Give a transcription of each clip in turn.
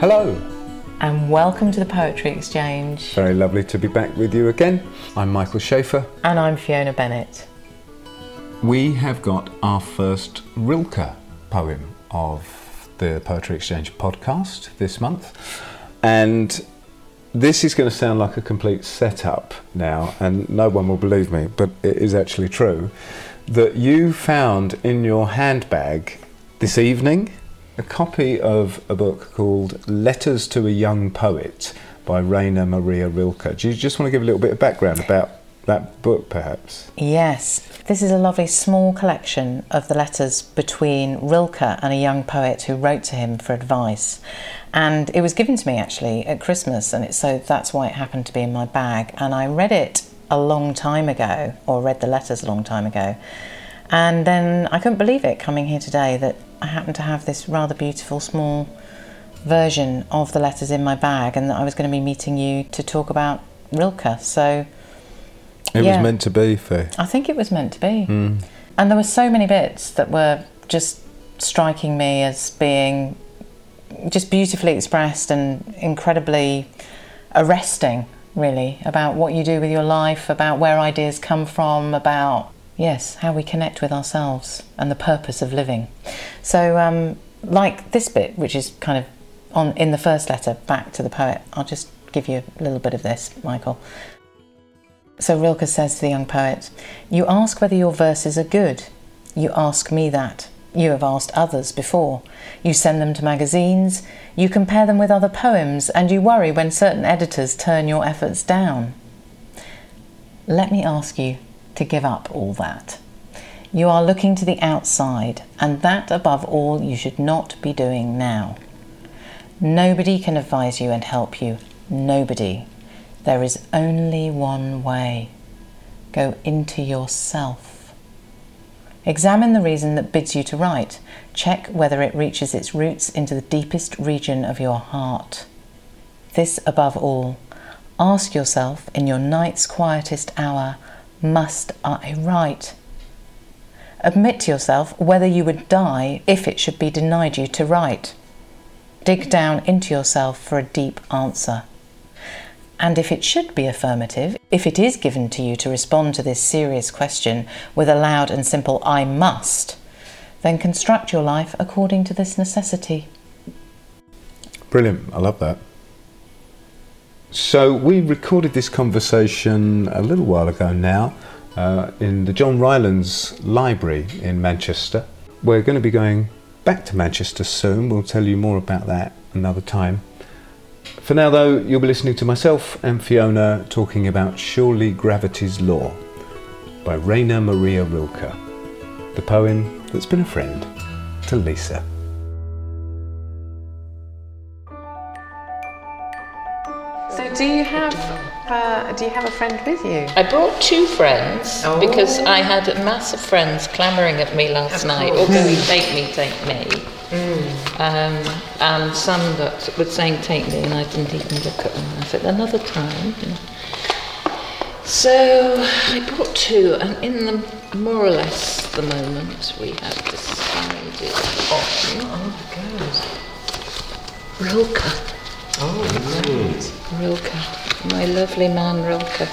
Hello. And welcome to the Poetry Exchange. Very lovely to be back with you again. I'm Michael Shaeffer. And I'm Fiona Bennett. We have got our first Rilke poem of the Poetry Exchange podcast this month. And this is going to sound like a complete setup now, and no one will believe me, but it is actually true that you found in your handbag this evening a copy of a book called Letters to a Young Poet by Rainer Maria Rilke. Do you just want to give a little bit of background about that book, perhaps? Yes. This is a lovely small collection of the letters between Rilke and a young poet who wrote to him for advice. And it was given to me actually at Christmas, and so that's why it happened to be in my bag. And I read it a long time ago, or read the letters a long time ago. And then I couldn't believe it coming here today that I happened to have this rather beautiful small version of the letters in my bag, and that I was going to be meeting you to talk about Rilke. So it yeah, was meant to be, Faye. I think it was meant to be. Mm. And there were so many bits that were just striking me as being just beautifully expressed and incredibly arresting, really, about what you do with your life, about where ideas come from, about, yes, how we connect with ourselves and the purpose of living. So, um, like this bit, which is kind of on in the first letter back to the poet, I'll just give you a little bit of this, Michael. So Rilke says to the young poet, You ask whether your verses are good. You ask me that. You have asked others before. You send them to magazines, you compare them with other poems, and you worry when certain editors turn your efforts down. Let me ask you to give up all that. You are looking to the outside, and that above all you should not be doing now. Nobody can advise you and help you. Nobody. There is only one way. Go into yourself. Examine the reason that bids you to write. Check whether it reaches its roots into the deepest region of your heart. This above all, ask yourself in your night's quietest hour Must I write? Admit to yourself whether you would die if it should be denied you to write. Dig down into yourself for a deep answer. And if it should be affirmative, if it is given to you to respond to this serious question with a loud and simple I must, then construct your life according to this necessity. Brilliant, I love that. So, we recorded this conversation a little while ago now uh, in the John Rylands Library in Manchester. We're going to be going back to Manchester soon. We'll tell you more about that another time. For now, though, you'll be listening to myself and Fiona talking about Surely Gravity's Law by Rainer Maria Rilke, the poem that's been a friend to Lisa. Do you have uh, do you have a friend with you? I brought two friends oh. because I had a mass of friends clamouring at me last night. Oh, take me, take me. Mm. Um, and some that were saying take me and I didn't even look at them. I said another time. So I brought two and in the more or less the moment we have decided on oh, good. Rilke. Oh, right. Rilke. My lovely man Rilke.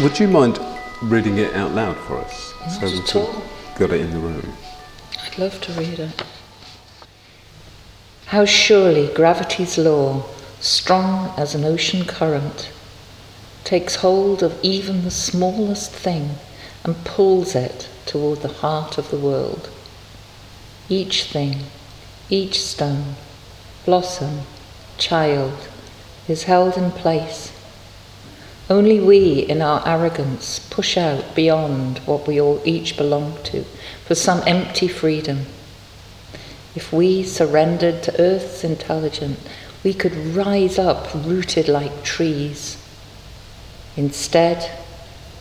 Would you mind reading it out loud for us? Not so we can got it in the room. I'd love to read it. How surely gravity's law, strong as an ocean current, takes hold of even the smallest thing and pulls it toward the heart of the world. Each thing, each stone, blossom, child, is held in place. Only we, in our arrogance, push out beyond what we all each belong to for some empty freedom. If we surrendered to Earth's intelligence, we could rise up rooted like trees. Instead,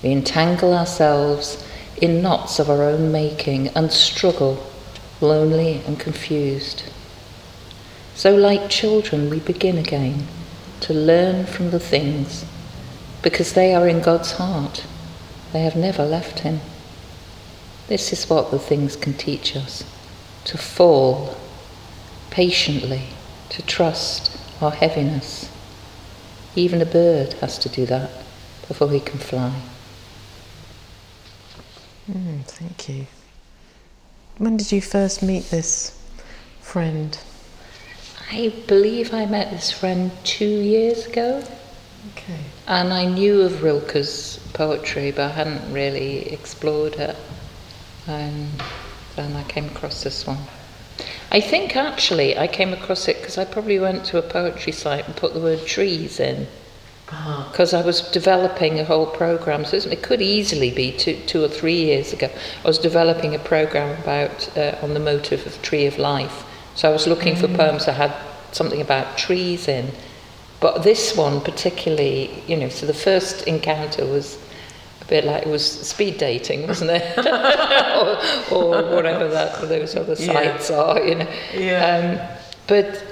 we entangle ourselves in knots of our own making and struggle, lonely and confused. So, like children, we begin again to learn from the things because they are in God's heart. They have never left Him. This is what the things can teach us to fall patiently to trust our heaviness. Even a bird has to do that before he can fly. Mm, thank you. When did you first meet this friend? I believe I met this friend two years ago. Okay. And I knew of Rilke's poetry, but I hadn't really explored it. And then I came across this one. I think actually I came across it because I probably went to a poetry site and put the word trees in. Because uh-huh. I was developing a whole program, so it could easily be two, two or three years ago. I was developing a program about uh, on the motive of tree of life. So I was looking for poems that had something about trees in. But this one particularly, you know, so the first encounter was a bit like it was speed dating, wasn't it? or, or, whatever that those other sites yeah. are, you know. Yeah. Um, but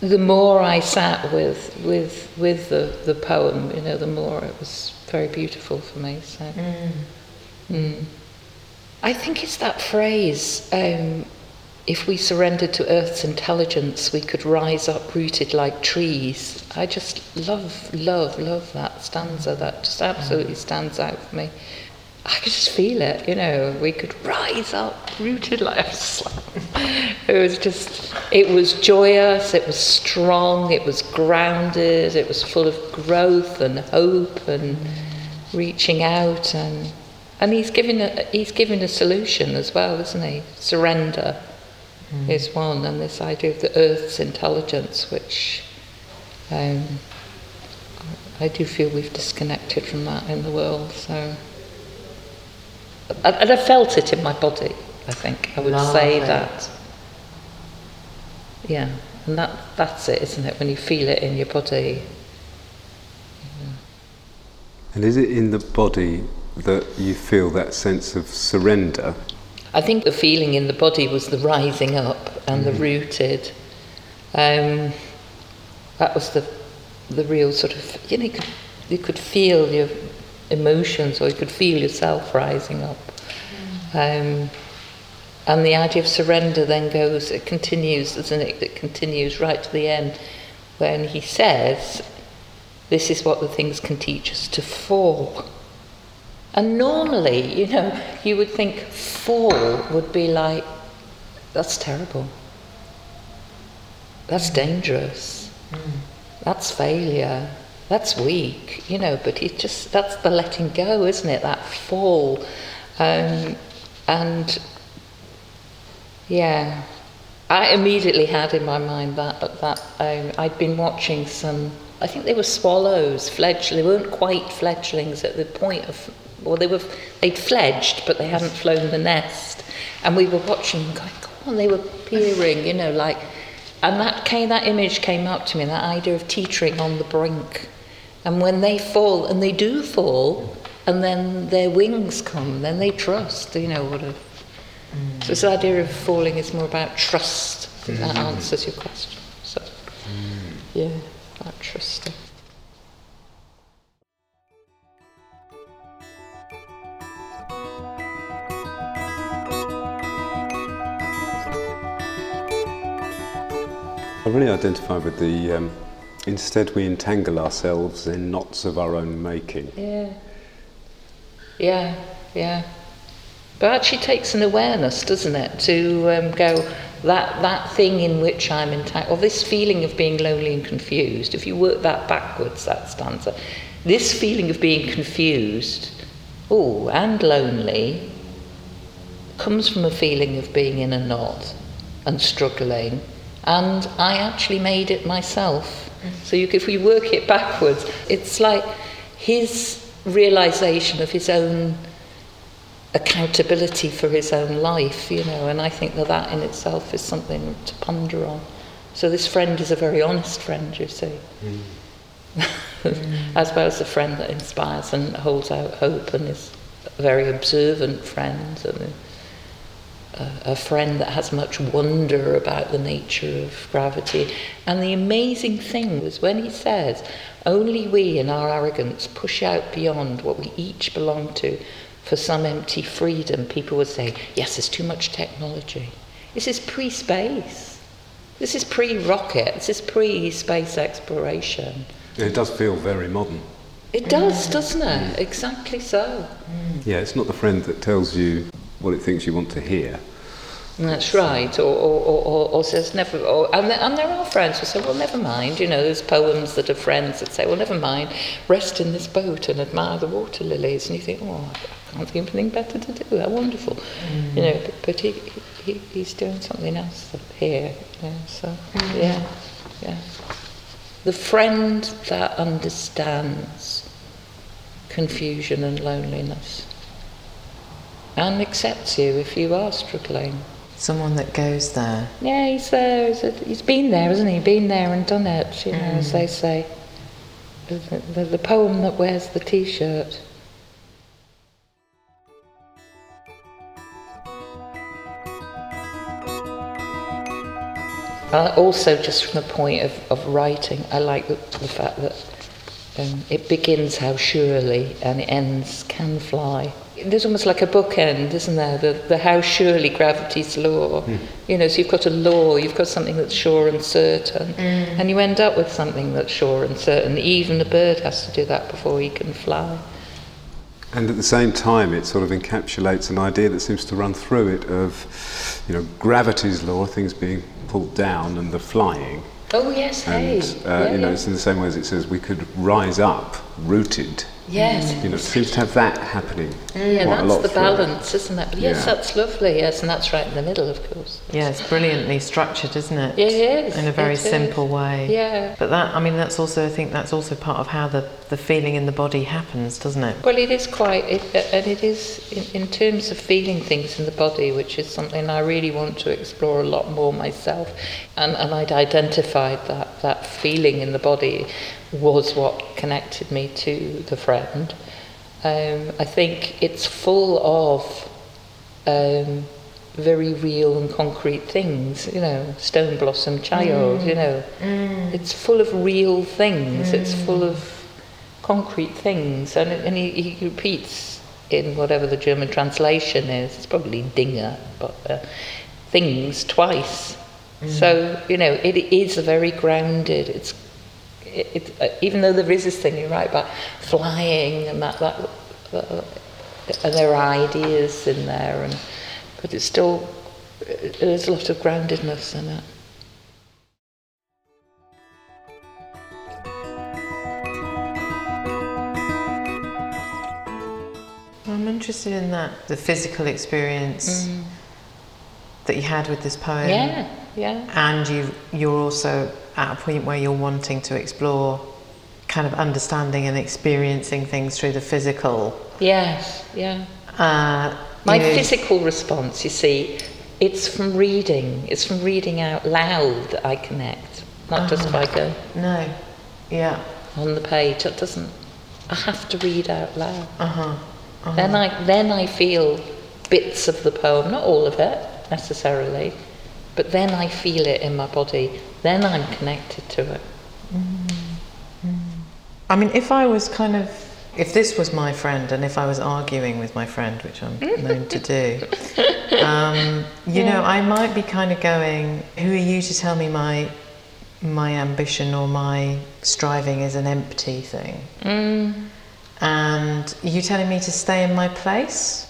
the more I sat with with with the, the poem, you know, the more it was very beautiful for me. So, mm. Mm. I think it's that phrase. Um, if we surrendered to Earth's intelligence, we could rise up rooted like trees. I just love, love, love that stanza. That just absolutely mm. stands out for me. I could just feel it, you know. We could rise up rooted like it was just. It was joyous. It was strong. It was grounded. It was full of growth and hope and reaching out and. And he's given, a he's giving a solution as well, isn't he? Surrender mm. is one, and this idea of the Earth's intelligence, which um, I do feel we've disconnected from that in the world. So, and I felt it in my body. I think I would Lovely. say that. Yeah, and that that's it, isn't it? When you feel it in your body. And is it in the body that you feel that sense of surrender? I think the feeling in the body was the rising up and mm. the rooted. Um, that was the the real sort of you know you could, you could feel your emotions or you could feel yourself rising up. Mm. Um, and the idea of surrender then goes, it continues, doesn't it? It continues right to the end when he says, This is what the things can teach us to fall. And normally, you know, you would think fall would be like, that's terrible. That's dangerous. Mm. That's failure. That's weak, you know, but it just, that's the letting go, isn't it? That fall. Um, and yeah, I immediately had in my mind that, that um, I'd been watching some, I think they were swallows, fledglings, they weren't quite fledglings at the point of well, they were they'd fledged, but they hadn't flown the nest, and we were watching them going, "Come on!" They were peering, you know, like, and that came that image came up to me, that idea of teetering on the brink, and when they fall, and they do fall, and then their wings come, then they trust, you know, what a. Mm. So this idea of falling is more about trust. Mm. That answers your question. So, mm. yeah, about trusting. I really identify with the um, instead we entangle ourselves in knots of our own making. Yeah. Yeah, yeah. But actually takes an awareness, doesn't it, to um, go that that thing in which I'm entangled, or this feeling of being lonely and confused. If you work that backwards, that stanza, this feeling of being confused, oh, and lonely, comes from a feeling of being in a knot and struggling and I actually made it myself. So you, if we work it backwards, it's like his realization of his own accountability for his own life, you know, and I think that that in itself is something to ponder on. So this friend is a very honest friend, you see, mm. as well as a friend that inspires and holds out hope and is a very observant friend and a, friend that has much wonder about the nature of gravity. And the amazing thing was when he says, only we in our arrogance push out beyond what we each belong to for some empty freedom, people would say, yes, there's too much technology. This is pre space. This is pre-rocket. This is pre-space exploration. It does feel very modern. It does, doesn't it? Exactly so. Mm. Yeah, it's not the friend that tells you what it thinks you want to hear. That's right. Or, or, or, or, or says never. Or, and, there, and there are friends who say, well, never mind. You know, there's poems that are friends that say, well, never mind. Rest in this boat and admire the water lilies. And you think, oh, can't think of anything better to do. How wonderful. Mm. You know, but, but he, he, he's doing something else here. You know, so, mm. yeah, yeah. The friend that understands confusion and loneliness and accepts you if you are struggling. Someone that goes there. Yeah, he's there. He's, a, he's been there, hasn't he? Been there and done it, you know, mm. as they say. The, the, the poem that wears the t shirt. Uh, also, just from the point of, of writing, I like the, the fact that um, it begins how surely and it ends can fly. There's almost like a bookend, isn't there? The, the how surely gravity's law. Mm. You know, so you've got a law, you've got something that's sure and certain, mm. and you end up with something that's sure and certain. Even a bird has to do that before he can fly. And at the same time, it sort of encapsulates an idea that seems to run through it of, you know, gravity's law, things being pulled down, and the flying. Oh yes, and, hey. Uh, yeah, you know, yeah. it's in the same way as it says we could rise up, rooted Yes. You know, it seems to have that happening. Yeah, that's the balance, it. isn't it? But yes, yeah. that's lovely. Yes, and that's right in the middle, of course. Yeah, it's brilliantly structured, isn't it? Yeah, it is. In a very simple way. Yeah. But that, I mean, that's also, I think that's also part of how the, the feeling in the body happens, doesn't it? Well, it is quite, it, and it is in, in terms of feeling things in the body, which is something I really want to explore a lot more myself. And, and I'd identified that, that feeling in the body was what connected me to the friend. Um, I think it's full of um, very real and concrete things, you know, stone blossom child, mm. you know. Mm. It's full of real things, mm. it's full of concrete things, and, and he, he, repeats in whatever the German translation is, it's probably Dinger, but uh, things twice. Mm. So, you know, it is very grounded, it's it, it, uh, even though there is this thing you write about flying and that, that uh, and there are ideas in there, and but it's still there's a lot of groundedness in it. I'm interested in that the physical experience mm. that you had with this poem. Yeah, yeah. And you you're also at a point where you're wanting to explore kind of understanding and experiencing things through the physical. Yes, yeah. Uh, My know, physical response, you see, it's from reading. It's from reading out loud that I connect, not uh, just by going. No, yeah. On the page, it doesn't. I have to read out loud. Uh-huh. Uh-huh. Then I then I feel bits of the poem, not all of it necessarily, but then I feel it in my body then I'm connected to it. Mm-hmm. I mean, if I was kind of, if this was my friend and if I was arguing with my friend, which I'm known to do, um, you yeah. know, I might be kind of going, who are you to tell me my my ambition or my striving is an empty thing? Mm. And you telling me to stay in my place?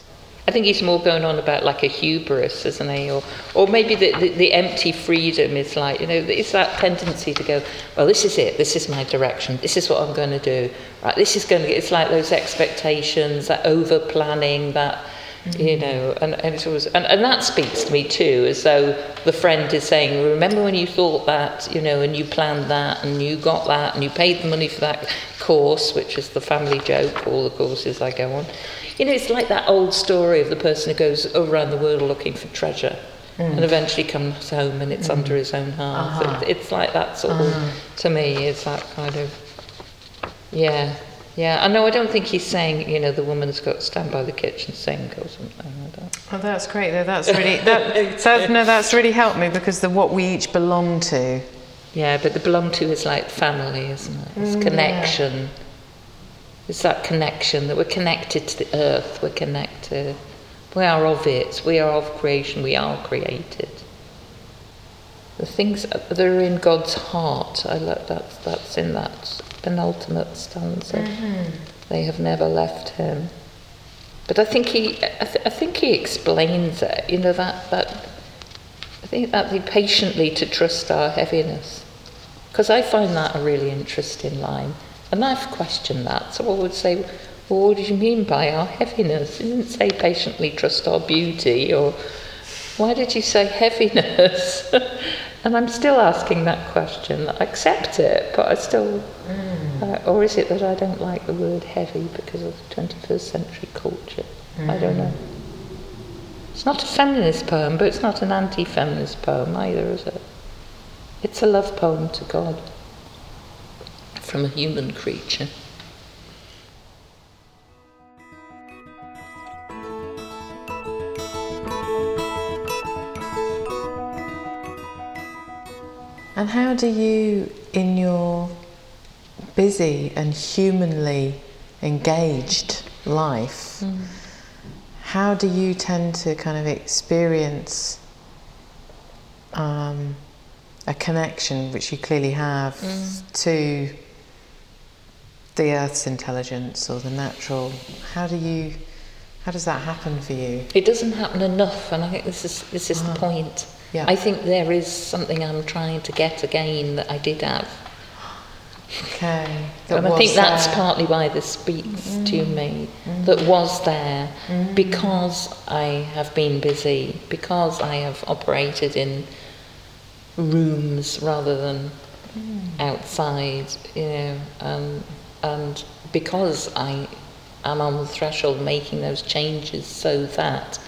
I think he's more going on about like a hubris, isn't he? Or, or maybe the, the, the, empty freedom is like, you know, it's that tendency to go, well, this is it, this is my direction, this is what I'm going to do, right? This is going to, it's like those expectations, that over planning, that, you know, and, and it's always, and, and that speaks to me too, as though the friend is saying, remember when you thought that, you know, and you planned that, and you got that, and you paid the money for that course, which is the family joke, all the courses I go on you know, it's like that old story of the person who goes around the world looking for treasure. Mm. and eventually comes home and it's mm. under his own heart. Uh-huh. It, it's like that sort uh-huh. of, to me, it's that kind of, yeah, yeah. I know. I don't think he's saying, you know, the woman's got to stand by the kitchen sink or something. like that. Oh, that's great. Though. That's really that, that, no, that's really helped me because the what we each belong to. Yeah, but the belong to is like family, isn't it? It's mm, connection. Yeah. It's that connection that we're connected to the earth, we're connected. We are of it, we are of creation, we are created. the things that are in God's heart. I like that. that's in that penultimate stanza. Mm-hmm. They have never left Him. But I think he, I, th- I think he explains it. You know that that. I think that the patiently to trust our heaviness, because I find that a really interesting line, and I've questioned that. So I would say, well, what do you mean by our heaviness? He didn't say patiently trust our beauty, or why did you say heaviness? and I'm still asking that question. I accept it, but I still. Mm. Uh, or is it that I don't like the word heavy because of 21st century culture? Mm. I don't know. It's not a feminist poem, but it's not an anti feminist poem either, is it? It's a love poem to God from a human creature. And how do you, in your busy and humanly engaged life, mm. how do you tend to kind of experience um, a connection, which you clearly have, mm. to the Earth's intelligence or the natural? How do you? How does that happen for you? It doesn't happen enough, and I think this is this is the uh-huh. point. Yeah. I think there is something I'm trying to get again that I did have. Okay. That and I think that's there. partly why this speaks mm. to me. Mm. That was there mm. because I have been busy, because I have operated in rooms rather than mm. outside, you know, and, and because I am on the threshold making those changes so that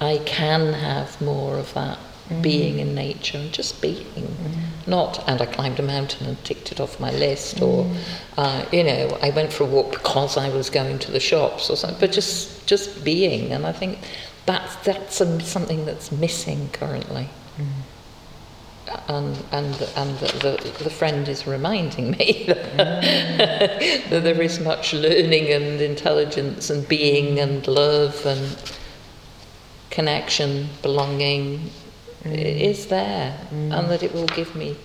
I can have more of that mm. being in nature and just being. Mm. Not, and I climbed a mountain and ticked it off my list, or, mm. uh, you know, I went for a walk because I was going to the shops or something, but just, just being. And I think that's, that's a, something that's missing currently. Mm. And, and, and the, the, the, friend is reminding me that, mm. that there is much learning and intelligence and being and love and connection, belonging, mm. is there mm. and that it will give me,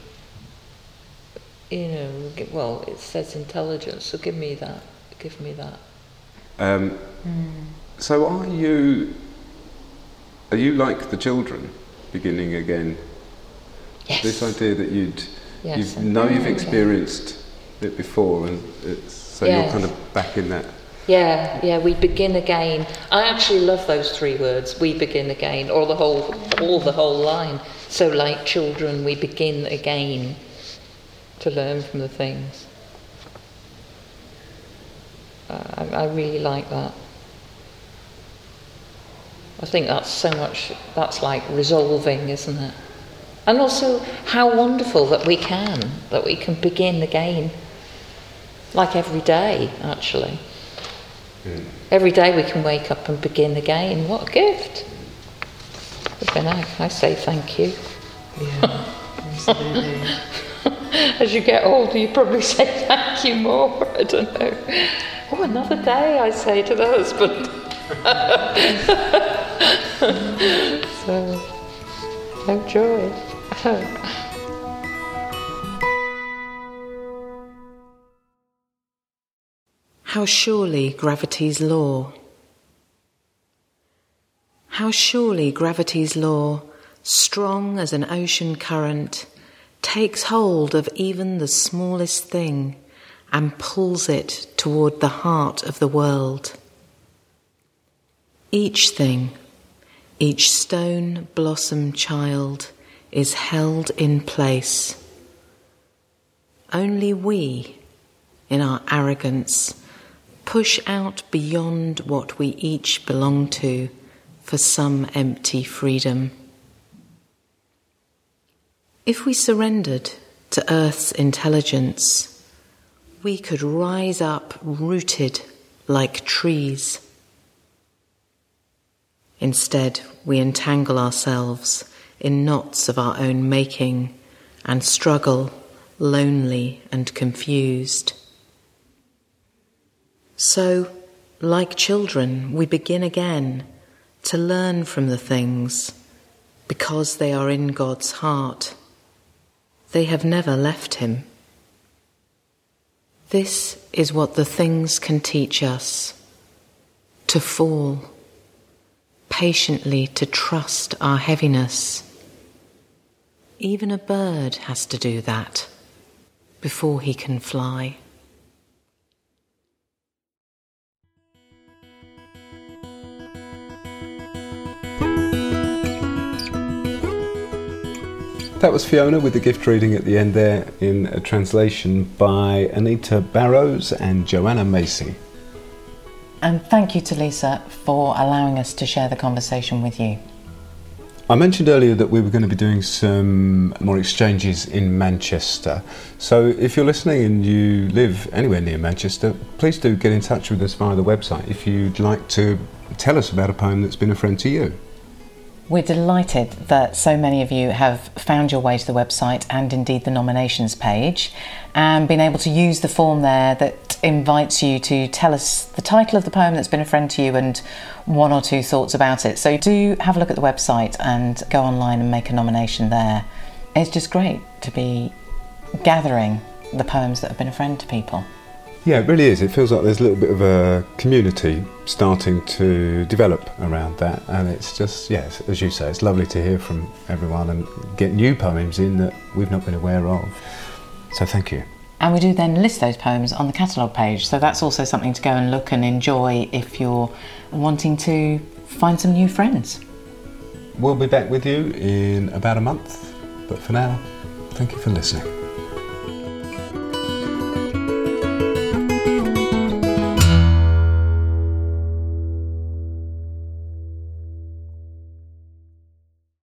you know, well, it says intelligence, so give me that, give me that. Um, mm. So are you, are you like the children, beginning again? Yes. This idea that you'd, yes, you know you've experienced it before and it's, so yes. you're kind of back in that yeah, yeah, we begin again. I actually love those three words, we begin again, or the whole, all the whole line. So, like children, we begin again to learn from the things. Uh, I, I really like that. I think that's so much, that's like resolving, isn't it? And also, how wonderful that we can, that we can begin again. Like every day, actually. Mm. Every day we can wake up and begin again. What a gift! I, I say thank you. Yeah, absolutely. As you get older, you probably say thank you more. I don't know. Oh, another day, I say to the husband. so, no joy. How surely gravity's law. How surely gravity's law, strong as an ocean current, takes hold of even the smallest thing and pulls it toward the heart of the world. Each thing, each stone blossom child is held in place. Only we, in our arrogance, push out beyond what we each belong to for some empty freedom. If we surrendered to Earth's intelligence, we could rise up rooted like trees. Instead, we entangle ourselves in knots of our own making and struggle lonely and confused. So, like children, we begin again to learn from the things because they are in God's heart they have never left him. This is what the things can teach us to fall, patiently to trust our heaviness. Even a bird has to do that before he can fly. That was Fiona with the gift reading at the end there in a translation by Anita Barrows and Joanna Macy. And thank you to Lisa for allowing us to share the conversation with you. I mentioned earlier that we were going to be doing some more exchanges in Manchester. So if you're listening and you live anywhere near Manchester, please do get in touch with us via the website if you'd like to tell us about a poem that's been a friend to you. We're delighted that so many of you have found your way to the website and indeed the nominations page and been able to use the form there that invites you to tell us the title of the poem that's been a friend to you and one or two thoughts about it. So do have a look at the website and go online and make a nomination there. It's just great to be gathering the poems that have been a friend to people. Yeah, it really is. It feels like there's a little bit of a community starting to develop around that, and it's just, yes, as you say, it's lovely to hear from everyone and get new poems in that we've not been aware of. So thank you. And we do then list those poems on the catalogue page, so that's also something to go and look and enjoy if you're wanting to find some new friends. We'll be back with you in about a month, but for now, thank you for listening.